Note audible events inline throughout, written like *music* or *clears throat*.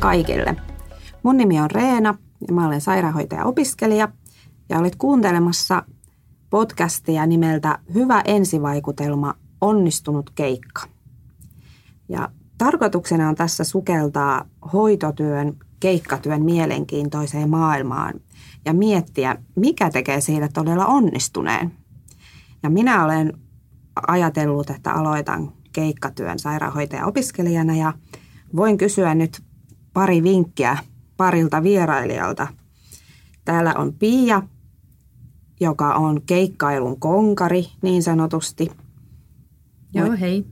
Kaikille! Mun nimi on Reena ja mä olen sairaanhoitaja-opiskelija ja olet kuuntelemassa podcastia nimeltä Hyvä ensivaikutelma, onnistunut keikka. Ja tarkoituksena on tässä sukeltaa hoitotyön, keikkatyön mielenkiintoiseen maailmaan ja miettiä, mikä tekee siitä todella onnistuneen. Ja minä olen ajatellut, että aloitan keikkatyön sairaanhoitaja-opiskelijana ja voin kysyä nyt pari vinkkiä parilta vierailijalta. Täällä on Pia, joka on keikkailun konkari niin sanotusti. Joo, hei.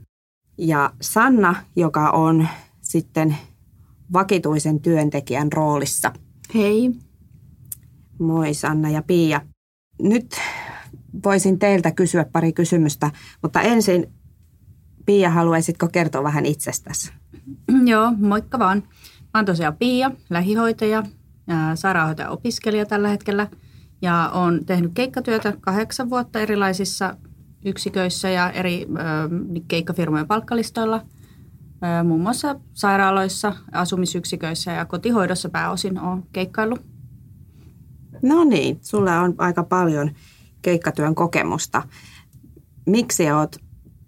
Ja Sanna, joka on sitten vakituisen työntekijän roolissa. Hei. Moi Sanna ja Pia. Nyt voisin teiltä kysyä pari kysymystä, mutta ensin Pia, haluaisitko kertoa vähän itsestäsi? Joo, moikka vaan. Mä oon tosiaan Pia, lähihoitaja ja sairaanhoitaja-opiskelija tällä hetkellä ja olen tehnyt keikkatyötä kahdeksan vuotta erilaisissa yksiköissä ja eri ö, keikkafirmojen palkkalistoilla, ö, muun muassa sairaaloissa, asumisyksiköissä ja kotihoidossa pääosin on keikkailu. No niin, sulla on aika paljon keikkatyön kokemusta. Miksi olet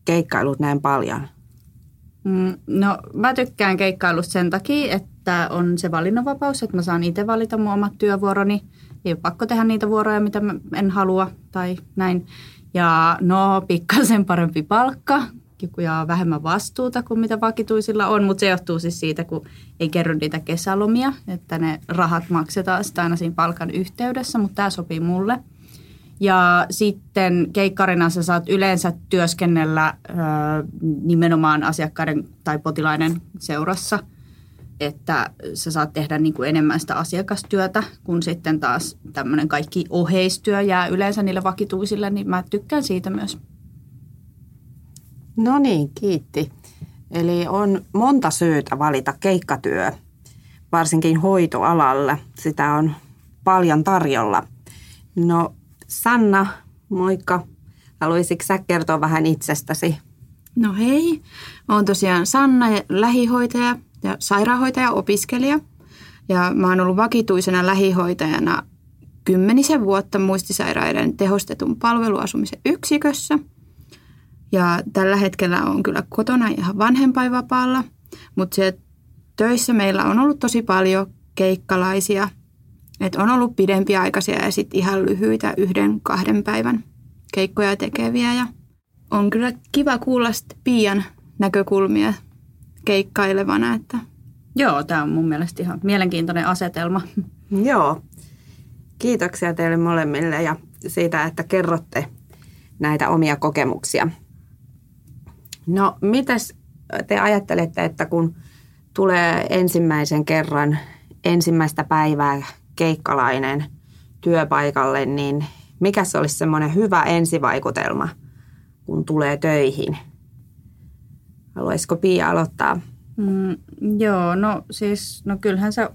keikkailut näin paljon? Mm, no mä tykkään keikkailusta sen takia, että on se valinnanvapaus, että mä saan itse valita mun omat työvuoroni. Ei ole pakko tehdä niitä vuoroja, mitä mä en halua tai näin. Ja no, pikkasen parempi palkka ja vähemmän vastuuta kuin mitä vakituisilla on, mutta se johtuu siis siitä, kun ei kerro niitä kesälomia, että ne rahat maksetaan sitä aina siinä palkan yhteydessä, mutta tämä sopii mulle – ja sitten keikkarina sä saat yleensä työskennellä ö, nimenomaan asiakkaiden tai potilaiden seurassa, että sä saat tehdä niin kuin enemmän sitä asiakastyötä, kun sitten taas tämmöinen kaikki oheistyö jää yleensä niille vakituisille, niin mä tykkään siitä myös. No niin, kiitti. Eli on monta syytä valita keikkatyö, varsinkin hoitoalalle. Sitä on paljon tarjolla. No Sanna, moikka. Haluaisitko sä kertoa vähän itsestäsi? No hei, olen tosiaan Sanna, lähihoitaja ja sairaanhoitaja-opiskelija. Ja mä oon ollut vakituisena lähihoitajana kymmenisen vuotta muistisairaiden tehostetun palveluasumisen yksikössä. Ja tällä hetkellä on kyllä kotona ihan vanhempainvapaalla, mutta se töissä meillä on ollut tosi paljon keikkalaisia – et on ollut pidempiaikaisia ja sitten ihan lyhyitä yhden, kahden päivän keikkoja tekeviä. Ja on kyllä kiva kuulla Pian näkökulmia keikkailevana. Että. Joo, tämä on mun mielestä ihan mielenkiintoinen asetelma. *laughs* Joo, kiitoksia teille molemmille ja siitä, että kerrotte näitä omia kokemuksia. No, mitäs te ajattelette, että kun tulee ensimmäisen kerran ensimmäistä päivää keikkalainen työpaikalle, niin mikä se olisi semmoinen hyvä ensivaikutelma, kun tulee töihin? Haluaisiko Pia aloittaa? Mm, joo, no siis, no kyllähän sä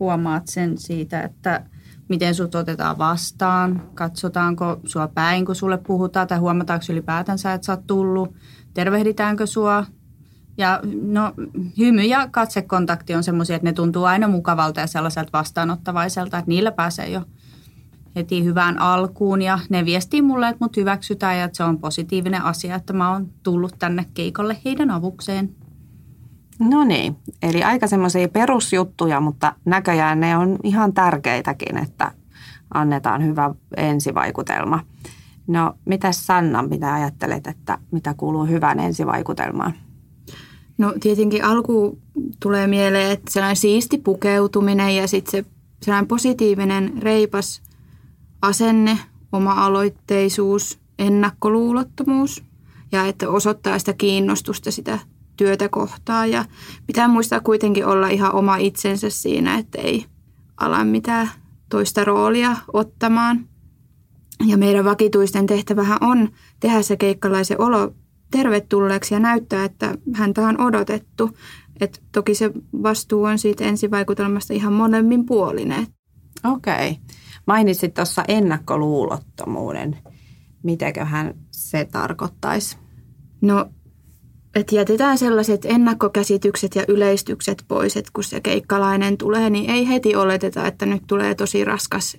huomaat sen siitä, että miten sut otetaan vastaan, katsotaanko sua päin, kun sulle puhutaan, tai huomataanko ylipäätänsä, että sä oot tullut, tervehditäänkö sua, ja no, hymy ja katsekontakti on semmoisia, että ne tuntuu aina mukavalta ja sellaiselta vastaanottavaiselta, että niillä pääsee jo heti hyvään alkuun ja ne viestii mulle, että mut hyväksytään ja että se on positiivinen asia, että mä oon tullut tänne keikolle heidän avukseen. No niin, eli aika semmoisia perusjuttuja, mutta näköjään ne on ihan tärkeitäkin, että annetaan hyvä ensivaikutelma. No, mitä Sanna, mitä ajattelet, että mitä kuuluu hyvään ensivaikutelmaan? No tietenkin alku tulee mieleen, että sellainen siisti pukeutuminen ja sitten se sellainen positiivinen, reipas asenne, oma-aloitteisuus, ennakkoluulottomuus ja että osoittaa sitä kiinnostusta sitä työtä kohtaa ja pitää muistaa kuitenkin olla ihan oma itsensä siinä, että ei ala mitään toista roolia ottamaan. Ja meidän vakituisten tehtävähän on tehdä se keikkalaisen olo tervetulleeksi ja näyttää, että häntä on odotettu. Et toki se vastuu on siitä ensivaikutelmasta ihan molemmin puolinen. Okei. Okay. Mainitsit tuossa ennakkoluulottomuuden. Mitäköhän se tarkoittaisi? No että jätetään sellaiset ennakkokäsitykset ja yleistykset pois, että kun se keikkalainen tulee, niin ei heti oleteta, että nyt tulee tosi raskas,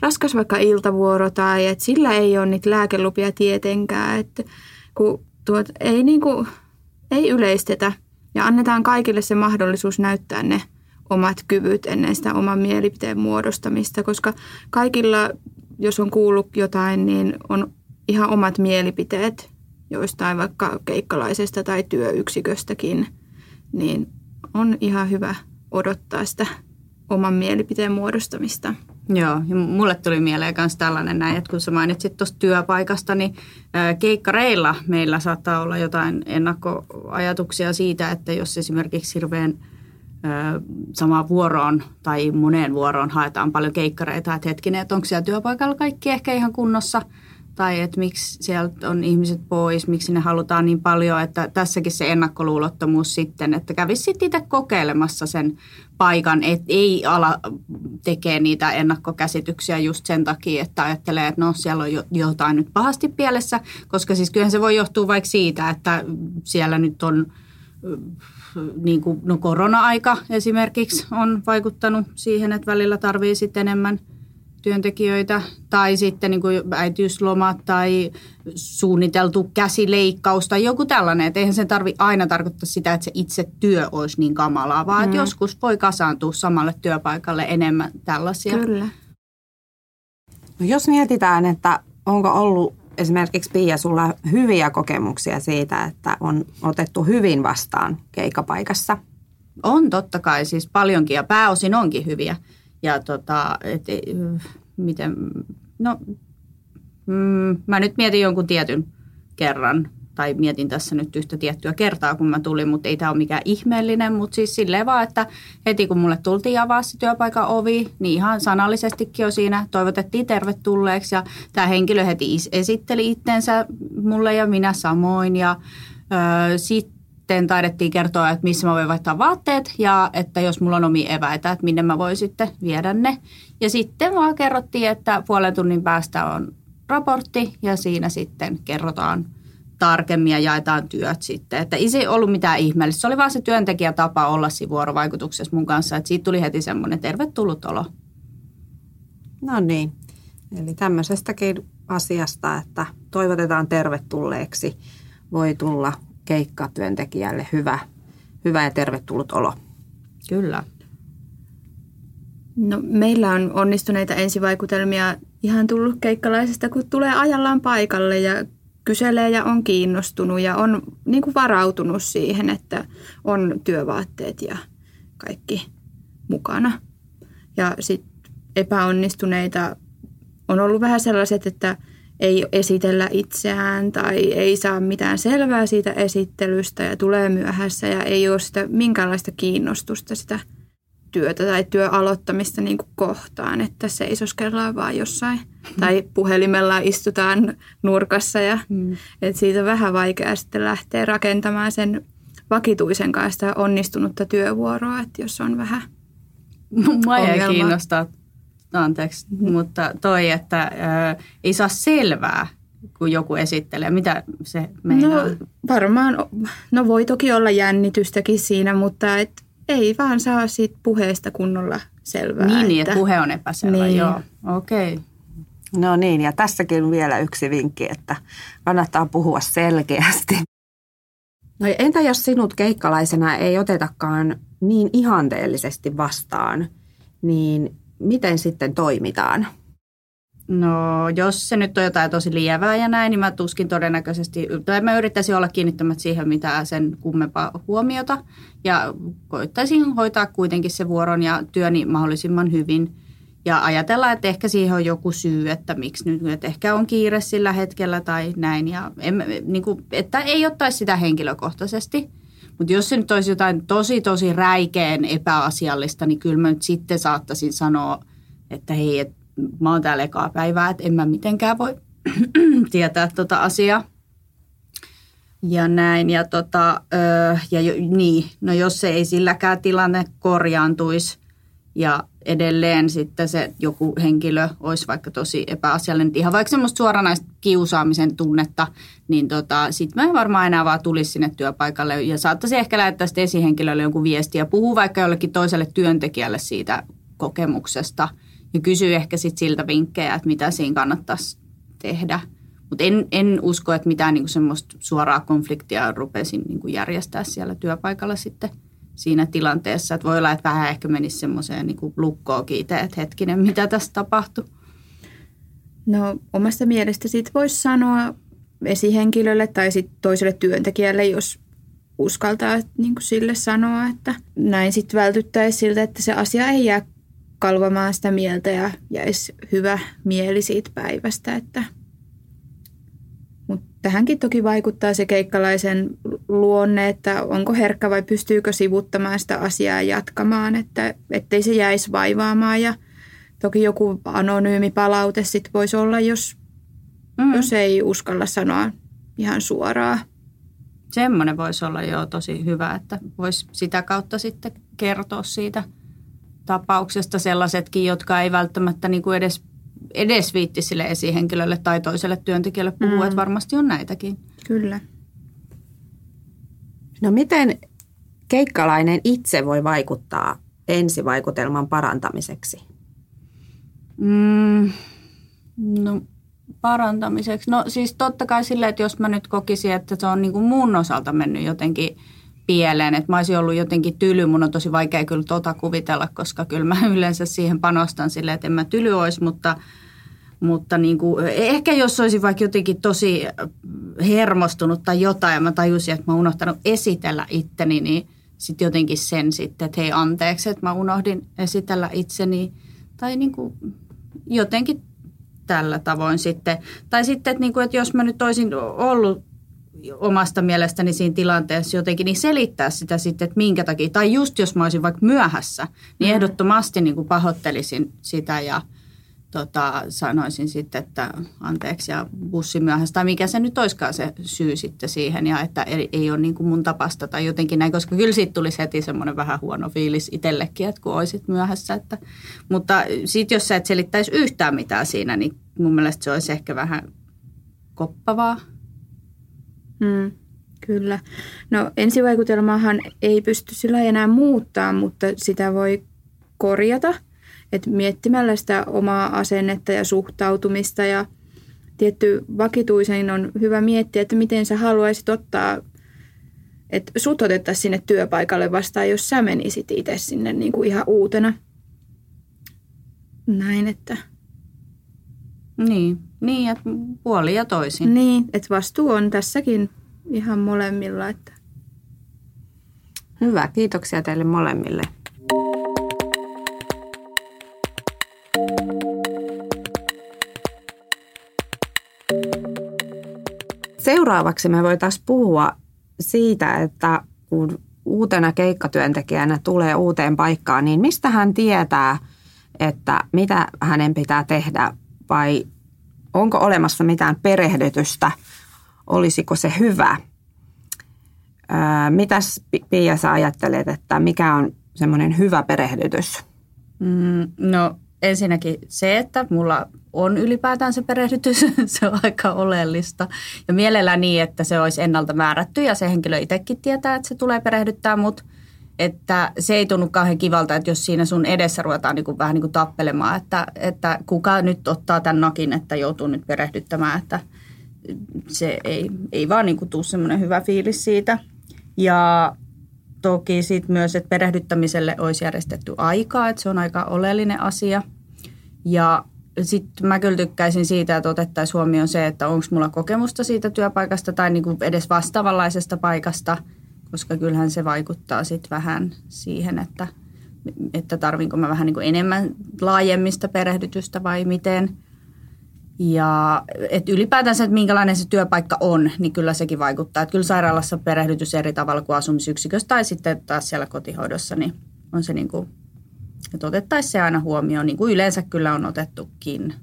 raskas vaikka iltavuoro tai että sillä ei ole niitä lääkelupia tietenkään, että kun tuot, ei, niin kuin, ei yleistetä ja annetaan kaikille se mahdollisuus näyttää ne omat kyvyt ennen sitä oman mielipiteen muodostamista, koska kaikilla, jos on kuullut jotain, niin on ihan omat mielipiteet joistain vaikka keikkalaisesta tai työyksiköstäkin, niin on ihan hyvä odottaa sitä oman mielipiteen muodostamista. Joo, ja mulle tuli mieleen myös tällainen näin, että kun sä mainitsit tuosta työpaikasta, niin keikkareilla meillä saattaa olla jotain ennakkoajatuksia siitä, että jos esimerkiksi hirveän samaan vuoroon tai moneen vuoroon haetaan paljon keikkareita, että hetkinen, että onko siellä työpaikalla kaikki ehkä ihan kunnossa – tai että miksi sieltä on ihmiset pois, miksi ne halutaan niin paljon, että tässäkin se ennakkoluulottomuus sitten, että kävisi sitten itse kokeilemassa sen paikan, että ei ala tekee niitä ennakkokäsityksiä just sen takia, että ajattelee, että no siellä on jotain nyt pahasti pielessä, koska siis kyllähän se voi johtua vaikka siitä, että siellä nyt on niin kuin, no korona-aika esimerkiksi on vaikuttanut siihen, että välillä tarvii sitten enemmän – työntekijöitä tai sitten niin kuin äitiyslomat tai suunniteltu käsileikkaus tai joku tällainen. Että eihän se tarvi aina tarkoittaa sitä, että se itse työ olisi niin kamalaa, vaan mm. että joskus voi kasaantua samalle työpaikalle enemmän tällaisia. Kyllä. No jos mietitään, että onko ollut esimerkiksi Pia sulla hyviä kokemuksia siitä, että on otettu hyvin vastaan keikapaikassa? On totta kai, siis paljonkin ja pääosin onkin hyviä. Ja tota, et, miten, no, mm, mä nyt mietin jonkun tietyn kerran, tai mietin tässä nyt yhtä tiettyä kertaa, kun mä tulin, mutta ei tämä ole mikään ihmeellinen, mutta siis silleen vaan, että heti kun mulle tultiin avaa se työpaikan ovi, niin ihan sanallisestikin jo siinä toivotettiin tervetulleeksi ja tämä henkilö heti esitteli itsensä mulle ja minä samoin ja sitten sitten taidettiin kertoa, että missä mä voin vaihtaa vaatteet ja että jos mulla on omia eväitä, että minne mä voin sitten viedä ne. Ja sitten vaan kerrottiin, että puolen tunnin päästä on raportti ja siinä sitten kerrotaan tarkemmin ja jaetaan työt sitten. Että ei se ollut mitään ihmeellistä. Se oli vaan se työntekijätapa olla siinä vuorovaikutuksessa mun kanssa. Että siitä tuli heti semmoinen tervetullut olo. No niin. Eli tämmöisestäkin asiasta, että toivotetaan tervetulleeksi, voi tulla keikkatyöntekijälle hyvä, hyvä ja tervetullut olo. Kyllä. No, meillä on onnistuneita ensivaikutelmia ihan tullut keikkalaisesta, kun tulee ajallaan paikalle ja kyselee ja on kiinnostunut ja on niin kuin varautunut siihen, että on työvaatteet ja kaikki mukana. Ja sitten epäonnistuneita on ollut vähän sellaiset, että ei esitellä itseään tai ei saa mitään selvää siitä esittelystä ja tulee myöhässä ja ei ole sitä minkäänlaista kiinnostusta sitä työtä tai työaloittamista niin kuin kohtaan, että seisoskellaan vaan jossain tai puhelimella istutaan nurkassa ja mm. että siitä on vähän vaikea sitten lähteä rakentamaan sen vakituisen kanssa onnistunutta työvuoroa, että jos on vähän Mua ei kiinnostaa anteeksi, mutta toi, että ää, ei saa selvää, kun joku esittelee. Mitä se meinaa? No varmaan, no voi toki olla jännitystäkin siinä, mutta et ei vaan saa siitä puheesta kunnolla selvää. Niin, niin että, että puhe on epäselvä, niin. joo. Okei. Okay. No niin, ja tässäkin on vielä yksi vinkki, että kannattaa puhua selkeästi. No entä jos sinut keikkalaisena ei otetakaan niin ihanteellisesti vastaan, niin miten sitten toimitaan? No jos se nyt on jotain tosi lievää ja näin, niin mä tuskin todennäköisesti, tai mä yrittäisin olla kiinnittämättä siihen mitään sen kummempaa huomiota. Ja koittaisin hoitaa kuitenkin se vuoron ja työni mahdollisimman hyvin. Ja ajatella, että ehkä siihen on joku syy, että miksi nyt, että ehkä on kiire sillä hetkellä tai näin. Ja en, niin kuin, että ei ottaisi sitä henkilökohtaisesti – mutta jos se nyt olisi jotain tosi, tosi räikeen epäasiallista, niin kyllä mä nyt sitten saattaisin sanoa, että hei, et mä oon täällä ekaa päivää, että en mä mitenkään voi *clears throat* tietää tota asiaa. Ja näin, ja, tota, ja jo, niin, no jos se ei silläkään tilanne korjaantuisi, Ja edelleen sitten se joku henkilö olisi vaikka tosi epäasiallinen, ihan vaikka semmoista suoranaista kiusaamisen tunnetta, niin tota, sitten mä varmaan enää vaan tulisi sinne työpaikalle ja saattaisi ehkä lähettää sitten esihenkilölle jonkun viestiä ja puhuu vaikka jollekin toiselle työntekijälle siitä kokemuksesta ja kysyy ehkä sitten siltä vinkkejä, että mitä siinä kannattaisi tehdä. Mutta en, en usko, että mitään niinku semmoista suoraa konfliktia rupesin niinku järjestää siellä työpaikalla sitten – siinä tilanteessa. Että voi olla, että vähän ehkä menisi semmoiseen niin lukkoon kiite, että hetkinen, mitä tässä tapahtui. No omasta mielestä siitä voisi sanoa esihenkilölle tai sit toiselle työntekijälle, jos uskaltaa niin kuin sille sanoa, että näin sitten vältyttäisiin siltä, että se asia ei jää kalvamaan sitä mieltä ja jäisi hyvä mieli siitä päivästä, että Tähänkin toki vaikuttaa se keikkalaisen luonne, että onko herkkä vai pystyykö sivuttamaan sitä asiaa jatkamaan, että ettei se jäisi vaivaamaan. Ja toki joku anonyymi palaute sitten voisi olla, jos, mm. jos ei uskalla sanoa ihan suoraan. Semmoinen voisi olla jo tosi hyvä, että voisi sitä kautta sitten kertoa siitä tapauksesta sellaisetkin, jotka ei välttämättä niin kuin edes edes viitti sille esihenkilölle tai toiselle työntekijälle puhua, mm. että varmasti on näitäkin. Kyllä. No miten keikkalainen itse voi vaikuttaa ensivaikutelman parantamiseksi? Mm, no parantamiseksi? No siis totta kai silleen, että jos mä nyt kokisin, että se on niin kuin mun osalta mennyt jotenkin pieleen, että mä olisin ollut jotenkin tyly. Mun on tosi vaikea kyllä tota kuvitella, koska kyllä mä yleensä siihen panostan silleen, että en mä tyly olisi, mutta – mutta niin kuin, ehkä jos olisin vaikka jotenkin tosi hermostunut tai jotain ja mä tajusin, että mä oon unohtanut esitellä itteni, niin sitten jotenkin sen sitten, että hei anteeksi, että mä unohdin esitellä itseni. Tai niin kuin jotenkin tällä tavoin sitten. Tai sitten, että, niin kuin, että jos mä nyt olisin ollut omasta mielestäni siinä tilanteessa jotenkin, niin selittää sitä sitten, että minkä takia. Tai just jos mä olisin vaikka myöhässä, niin mm. ehdottomasti niin kuin pahoittelisin sitä ja – tota, sanoisin sitten, että anteeksi ja bussi myöhässä, tai mikä se nyt olisikaan se syy sitten siihen, ja että ei, ei ole niin kuin mun tapasta tai jotenkin näin, koska kyllä siitä tulisi heti semmoinen vähän huono fiilis itsellekin, että kun olisit myöhässä. Että, mutta sitten jos sä et selittäisi yhtään mitään siinä, niin mun mielestä se olisi ehkä vähän koppavaa. Mm, kyllä. No ensivaikutelmaahan ei pysty sillä enää muuttaa, mutta sitä voi korjata – että miettimällä sitä omaa asennetta ja suhtautumista ja tietty vakituisen on hyvä miettiä, että miten sä haluaisit ottaa, että sut otettaisiin sinne työpaikalle vastaan, jos sä menisit itse sinne niin kuin ihan uutena. Näin, että... Niin, niin että puoli ja toisin. Niin, että vastuu on tässäkin ihan molemmilla. Että... Hyvä, kiitoksia teille molemmille. Seuraavaksi me voitaisiin puhua siitä, että kun uutena keikkatyöntekijänä tulee uuteen paikkaan, niin mistä hän tietää, että mitä hänen pitää tehdä vai onko olemassa mitään perehdytystä, olisiko se hyvä? mitäs Pia sä ajattelet, että mikä on semmoinen hyvä perehdytys? Mm, no ensinnäkin se, että mulla on ylipäätään se perehdytys, *laughs* se on aika oleellista. Ja mielellään niin, että se olisi ennalta määrätty ja se henkilö itsekin tietää, että se tulee perehdyttää mut. Että se ei tunnu kauhean kivalta, että jos siinä sun edessä ruvetaan niin kuin, vähän niin kuin tappelemaan, että, että kuka nyt ottaa tämän nokin, että joutuu nyt perehdyttämään, että se ei, ei vaan niin kuin tule semmoinen hyvä fiilis siitä. Ja toki sitten myös, että perehdyttämiselle olisi järjestetty aikaa, että se on aika oleellinen asia. Ja sitten mä kyllä tykkäisin siitä, että otettaisiin huomioon se, että onko mulla kokemusta siitä työpaikasta tai niin kuin edes vastaavanlaisesta paikasta, koska kyllähän se vaikuttaa sitten vähän siihen, että, että tarvinko mä vähän niin kuin enemmän laajemmista perehdytystä vai miten. Ja että ylipäätänsä, että minkälainen se työpaikka on, niin kyllä sekin vaikuttaa. Että kyllä sairaalassa perehdytys eri tavalla kuin asumisyksikössä tai sitten taas siellä kotihoidossa, niin on se niin kuin että otettaisiin se aina huomioon, niin kuin yleensä kyllä on otettukin.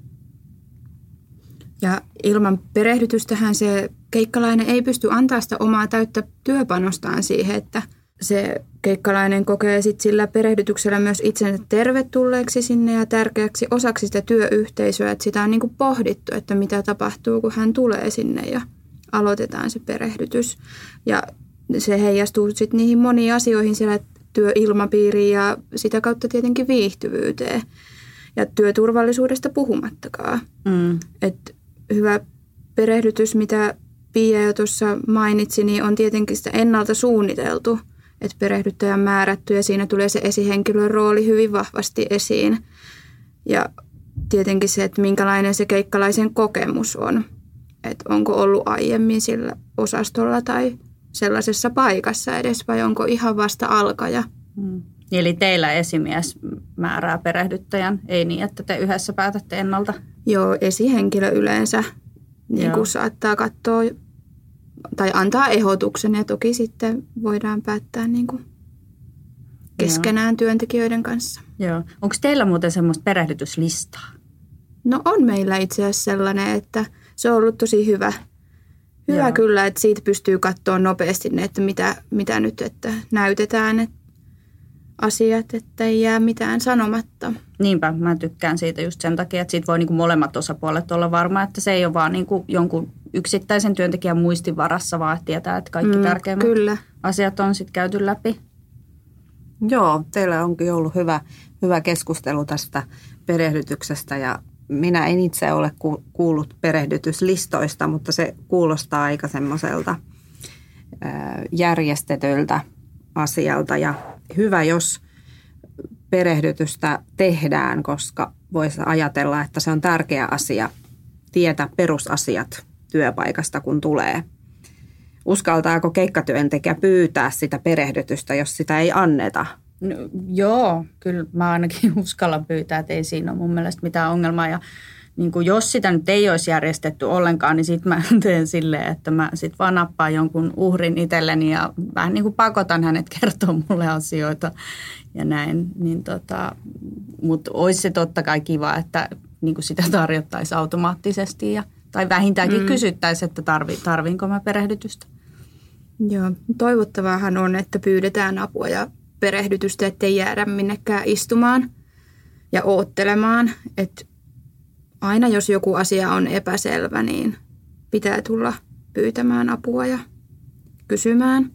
Ja ilman perehdytystähän se keikkalainen ei pysty antaa sitä omaa täyttä työpanostaan siihen, että se keikkalainen kokee sit sillä perehdytyksellä myös itsensä tervetulleeksi sinne ja tärkeäksi osaksi sitä työyhteisöä, että sitä on niin kuin pohdittu, että mitä tapahtuu, kun hän tulee sinne ja aloitetaan se perehdytys. Ja se heijastuu sitten niihin moniin asioihin siellä työilmapiiriin ja sitä kautta tietenkin viihtyvyyteen ja työturvallisuudesta puhumattakaan. Mm. Et hyvä perehdytys, mitä Pia jo tuossa mainitsi, niin on tietenkin sitä ennalta suunniteltu, että perehdyttäjä on määrätty ja siinä tulee se esihenkilön rooli hyvin vahvasti esiin. Ja tietenkin se, että minkälainen se keikkalaisen kokemus on. Että onko ollut aiemmin sillä osastolla tai sellaisessa paikassa edes vai onko ihan vasta alkaja. Hmm. Eli teillä esimies määrää perehdyttäjän, ei niin, että te yhdessä päätätte ennalta? Joo, esihenkilö yleensä niin kuin saattaa katsoa tai antaa ehdotuksen ja toki sitten voidaan päättää niin kuin keskenään Joo. työntekijöiden kanssa. Joo. Onko teillä muuten semmoista perehdytyslistaa? No on meillä itse asiassa sellainen, että se on ollut tosi hyvä. Hyvä Joo. kyllä, että siitä pystyy katsoa nopeasti että mitä, mitä nyt että näytetään, että asiat, että ei jää mitään sanomatta. Niinpä, mä tykkään siitä just sen takia, että siitä voi niin kuin molemmat osapuolet olla varma, että se ei ole vaan niin kuin jonkun yksittäisen työntekijän muistin varassa, vaan että tietää, että kaikki mm, tärkeimmät kyllä. asiat on sitten käyty läpi. Joo, teillä onkin ollut hyvä, hyvä keskustelu tästä perehdytyksestä ja minä en itse ole kuullut perehdytyslistoista, mutta se kuulostaa aika semmoiselta järjestetyltä asialta ja hyvä, jos perehdytystä tehdään, koska voisi ajatella, että se on tärkeä asia tietää perusasiat työpaikasta, kun tulee. Uskaltaako keikkatyöntekijä pyytää sitä perehdytystä, jos sitä ei anneta? No, joo, kyllä mä ainakin *laughs* uskallan pyytää, että ei siinä ole mun mielestä mitään ongelmaa. Ja niin kuin jos sitä nyt ei olisi järjestetty ollenkaan, niin sitten mä *laughs* teen silleen, että mä sitten vaan nappaan jonkun uhrin itselleni ja vähän niin kuin pakotan hänet *laughs* kertoa mulle asioita ja näin. Niin tota, Mutta olisi se totta kai kiva, että niin kuin sitä tarjottaisiin automaattisesti ja, tai vähintäänkin mm. kysyttäisiin, että tarvi, tarviinko mä perehdytystä. Joo, toivottavaahan on, että pyydetään apua ja perehdytystä, ettei jäädä minnekään istumaan ja oottelemaan. Että aina jos joku asia on epäselvä, niin pitää tulla pyytämään apua ja kysymään.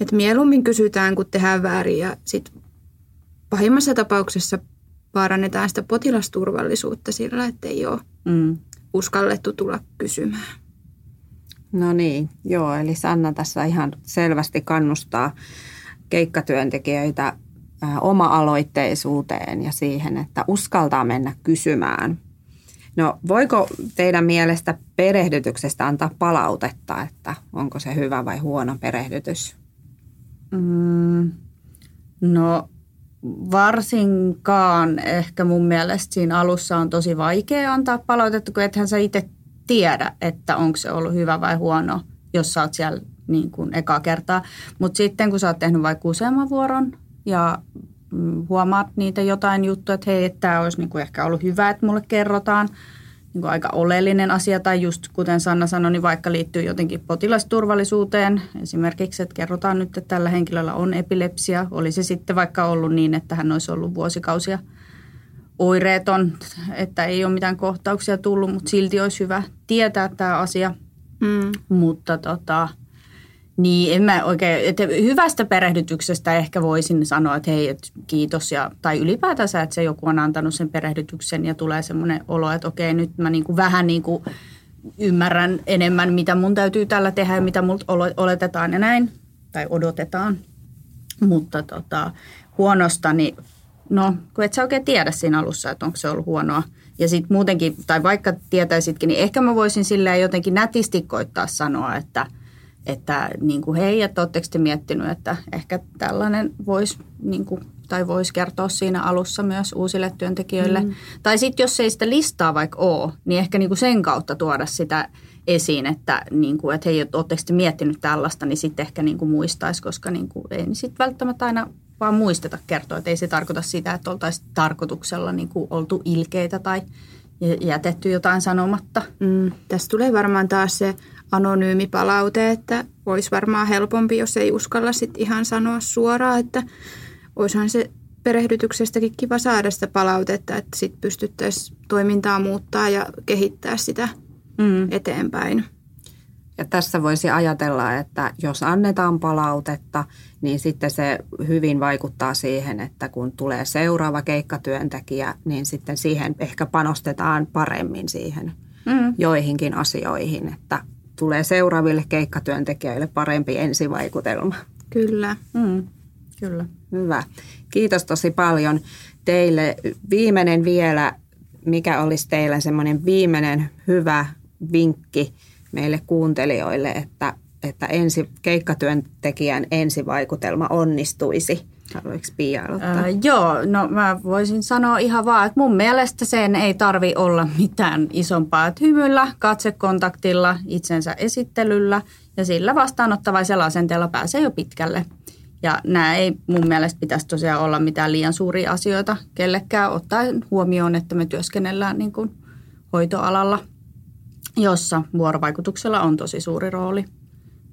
Että mieluummin kysytään, kun tehdään väärin ja sit pahimmassa tapauksessa parannetaan sitä potilasturvallisuutta sillä, että ei ole mm. uskallettu tulla kysymään. No niin, joo, eli Sanna tässä ihan selvästi kannustaa keikkatyöntekijöitä oma-aloitteisuuteen ja siihen, että uskaltaa mennä kysymään. No voiko teidän mielestä perehdytyksestä antaa palautetta, että onko se hyvä vai huono perehdytys? Mm, no varsinkaan ehkä mun mielestä siinä alussa on tosi vaikea antaa palautetta, kun ethän sä itse tiedä, että onko se ollut hyvä vai huono, jos sä oot siellä niin kuin eka kertaa. Mutta sitten kun sä oot tehnyt vaikka useamman vuoron ja huomaat niitä jotain juttuja, että hei, että tämä olisi niin kuin ehkä ollut hyvä, että mulle kerrotaan niin kuin aika oleellinen asia, tai just kuten Sanna sanoi, niin vaikka liittyy jotenkin potilasturvallisuuteen, esimerkiksi, että kerrotaan nyt, että tällä henkilöllä on epilepsia, oli se sitten vaikka ollut niin, että hän olisi ollut vuosikausia oireeton, että ei ole mitään kohtauksia tullut, mutta silti olisi hyvä tietää tämä asia. Mm. Mutta tota, niin, en mä oikein, että hyvästä perehdytyksestä ehkä voisin sanoa, että hei, että kiitos. Ja, tai ylipäätänsä, että se joku on antanut sen perehdytyksen ja tulee semmoinen olo, että okei, nyt mä niin kuin vähän niin kuin ymmärrän enemmän, mitä mun täytyy tällä tehdä ja mitä multa oletetaan ja näin. Tai odotetaan. Mutta tota, huonosta, niin no, kun et sä oikein tiedä siinä alussa, että onko se ollut huonoa. Ja sitten muutenkin, tai vaikka tietäisitkin, niin ehkä mä voisin silleen jotenkin nätisti koittaa sanoa, että – että niin kuin hei, että oletteko te miettinyt, että ehkä tällainen voisi niin kuin, tai voisi kertoa siinä alussa myös uusille työntekijöille. Mm. Tai sitten jos ei sitä listaa vaikka ole, niin ehkä niin kuin sen kautta tuoda sitä esiin, että, niin kuin, että hei, oletteko te miettinyt tällaista, niin sitten ehkä niin kuin muistaisi, koska niin kuin, ei niin sitten välttämättä aina vaan muisteta kertoa, että ei se tarkoita sitä, että oltaisiin tarkoituksella niin kuin oltu ilkeitä tai jätetty jotain sanomatta. Mm, tässä tulee varmaan taas se anonyymi palaute, että olisi varmaan helpompi, jos ei uskalla sit ihan sanoa suoraan, että olisihan se perehdytyksestäkin kiva saada sitä palautetta, että sitten pystyttäisiin toimintaa muuttaa ja kehittää sitä mm. eteenpäin. Ja tässä voisi ajatella, että jos annetaan palautetta, niin sitten se hyvin vaikuttaa siihen, että kun tulee seuraava keikkatyöntekijä, niin sitten siihen ehkä panostetaan paremmin siihen mm. joihinkin asioihin, että tulee seuraaville keikkatyöntekijöille parempi ensivaikutelma. Kyllä. Mm. Kyllä. Hyvä. Kiitos tosi paljon teille. Viimeinen vielä, mikä olisi teillä semmoinen viimeinen hyvä vinkki meille kuuntelijoille, että, että ensi, keikkatyöntekijän ensivaikutelma onnistuisi? Haluatko Pia aloittaa? Ää, joo, no mä voisin sanoa ihan vaan, että mun mielestä sen ei tarvi olla mitään isompaa. Että hymyllä, katsekontaktilla, itsensä esittelyllä ja sillä vastaanottavaisella asenteella pääsee jo pitkälle. Ja nämä ei mun mielestä pitäisi tosiaan olla mitään liian suuria asioita kellekään, ottaen huomioon, että me työskennellään niin kuin hoitoalalla, jossa vuorovaikutuksella on tosi suuri rooli.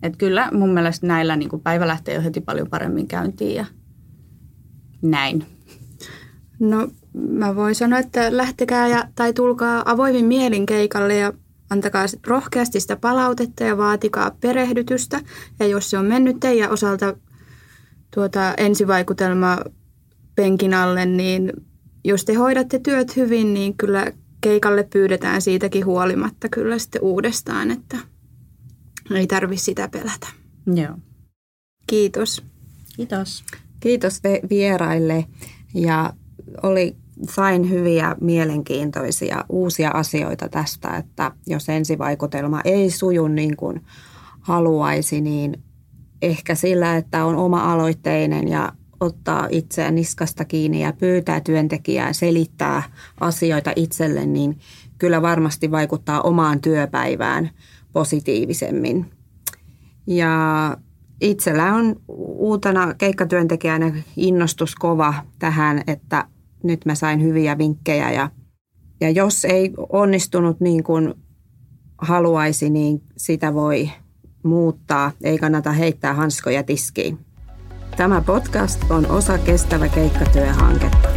Et kyllä mun mielestä näillä niin kuin päivä lähtee jo heti paljon paremmin käyntiin ja näin. No mä voin sanoa, että lähtekää ja, tai tulkaa avoimin mielin keikalle ja antakaa rohkeasti sitä palautetta ja vaatikaa perehdytystä. Ja jos se on mennyt teidän osalta tuota ensivaikutelma penkin alle, niin jos te hoidatte työt hyvin, niin kyllä keikalle pyydetään siitäkin huolimatta kyllä sitten uudestaan, että ei tarvi sitä pelätä. Joo. Kiitos. Kiitos. Kiitos vieraille ja oli, sain hyviä mielenkiintoisia uusia asioita tästä, että jos ensivaikutelma ei suju niin kuin haluaisi, niin ehkä sillä, että on oma-aloitteinen ja ottaa itseään niskasta kiinni ja pyytää työntekijää selittää asioita itselle, niin kyllä varmasti vaikuttaa omaan työpäivään positiivisemmin. Ja itsellä on uutena keikkatyöntekijänä innostus kova tähän, että nyt mä sain hyviä vinkkejä ja, ja jos ei onnistunut niin kuin haluaisi, niin sitä voi muuttaa, ei kannata heittää hanskoja tiskiin. Tämä podcast on osa kestävä keikkatyöhanketta.